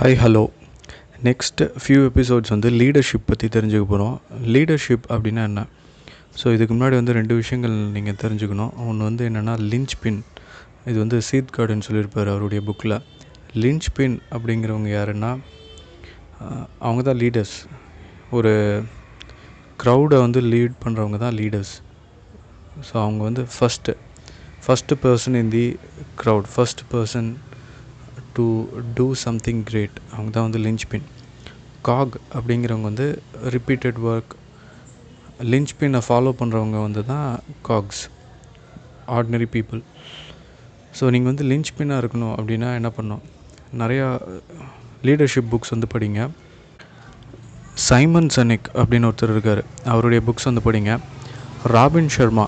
Hi hello next few episodes வந்து leadership பற்றி தெரிஞ்சுக்க போகிறோம் லீடர்ஷிப் அப்படின்னா என்ன? ஸோ இதுக்கு முன்னாடி வந்து ரெண்டு விஷயங்கள் நீங்கள் தெரிஞ்சுக்கணும். ஒன்று வந்து என்னென்னா லிஞ்ச் பின் இது வந்து சீத் கார்டுன்னு சொல்லியிருப்பார் அவருடைய புக்கில் லிஞ்ச் பின் அப்படிங்கிறவங்க யாருன்னா அவங்க தான் லீடர்ஸ் ஒரு க்ரௌடை வந்து லீட் பண்ணுறவங்க தான் லீடர்ஸ் ஸோ அவங்க வந்து first first person in the crowd first person to do something great அவங்க தான் வந்து லிஞ்ச் பின் காக் அப்படிங்கிறவங்க வந்து ரிப்பீட்டட் ஒர்க் லிஞ்ச் பின்னை ஃபாலோ பண்ணுறவங்க வந்து தான் காக்ஸ் ஆர்டினரி பீப்புள் ஸோ நீங்கள் வந்து லிஞ்ச் பின்னாக இருக்கணும் அப்படின்னா என்ன பண்ணும் நிறையா uh, லீடர்ஷிப் புக்ஸ் வந்து படிங்க. சைமன் சனிக் அப்படின்னு ஒருத்தர் இருக்கார். அவருடைய புக்ஸ் வந்து படிங்க. ராபின் சர்மா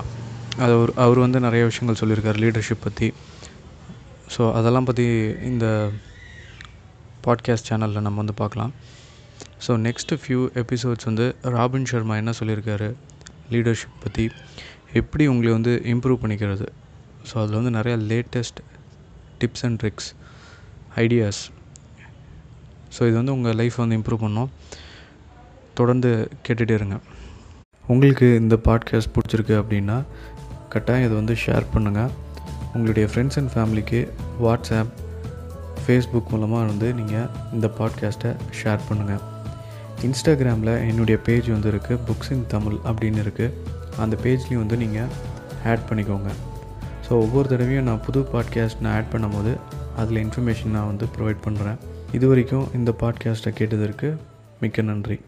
அது அவர் அவர் வந்து நிறைய விஷயங்கள் சொல்லியிருக்கார் லீடர்ஷிப் பற்றி ஸோ அதெல்லாம் பற்றி இந்த பாட்காஸ்ட் சேனலில் நம்ம வந்து பார்க்கலாம். ஸோ நெக்ஸ்ட்டு ஃபியூ எபிசோட்ஸ் வந்து ராபின் ஷர்மா என்ன சொல்லியிருக்காரு? லீடர்ஷிப் பற்றி எப்படி உங்களை வந்து இம்ப்ரூவ் பண்ணிக்கிறது? ஸோ அதில் வந்து நிறையா latest tips and tricks ideas so இது வந்து உங்கள் லைஃப் வந்து இம்ப்ரூவ் பண்ணும். தொடர்ந்து கேட்டுகிட்டே இருங்க. உங்களுக்கு இந்த பாட்காஸ்ட் பிடிச்சிருக்கு அப்படின்னா கட்டாயம் இதை வந்து ஷேர் பண்ணுங்கள் உங்களுடைய ஃப்ரெண்ட்ஸ் அண்ட் ஃபேமிலிக்கு வாட்ஸ்அப் ஃபேஸ்புக் மூலமாக வந்து நீங்கள் இந்த பாட்காஸ்ட்டை ஷேர் பண்ணுங்கள் இன்ஸ்டாகிராமில் என்னுடைய பேஜ் வந்து இருக்குது புக்ஸ் இன் தமிழ் அப்படின்னு இருக்குது அந்த பேஜ்லேயும் வந்து நீங்கள் ஆட் பண்ணிக்கோங்க. ஸோ ஒவ்வொரு தடவையும் நான் புது பாட்காஸ்ட் நான் ஆட் பண்ணும்போது அதில் இன்ஃபர்மேஷன் நான் வந்து ப்ரொவைட் பண்ணுறேன் இது வரைக்கும் இந்த பாட்காஸ்ட்டை கேட்டதற்கு மிக்க நன்றி.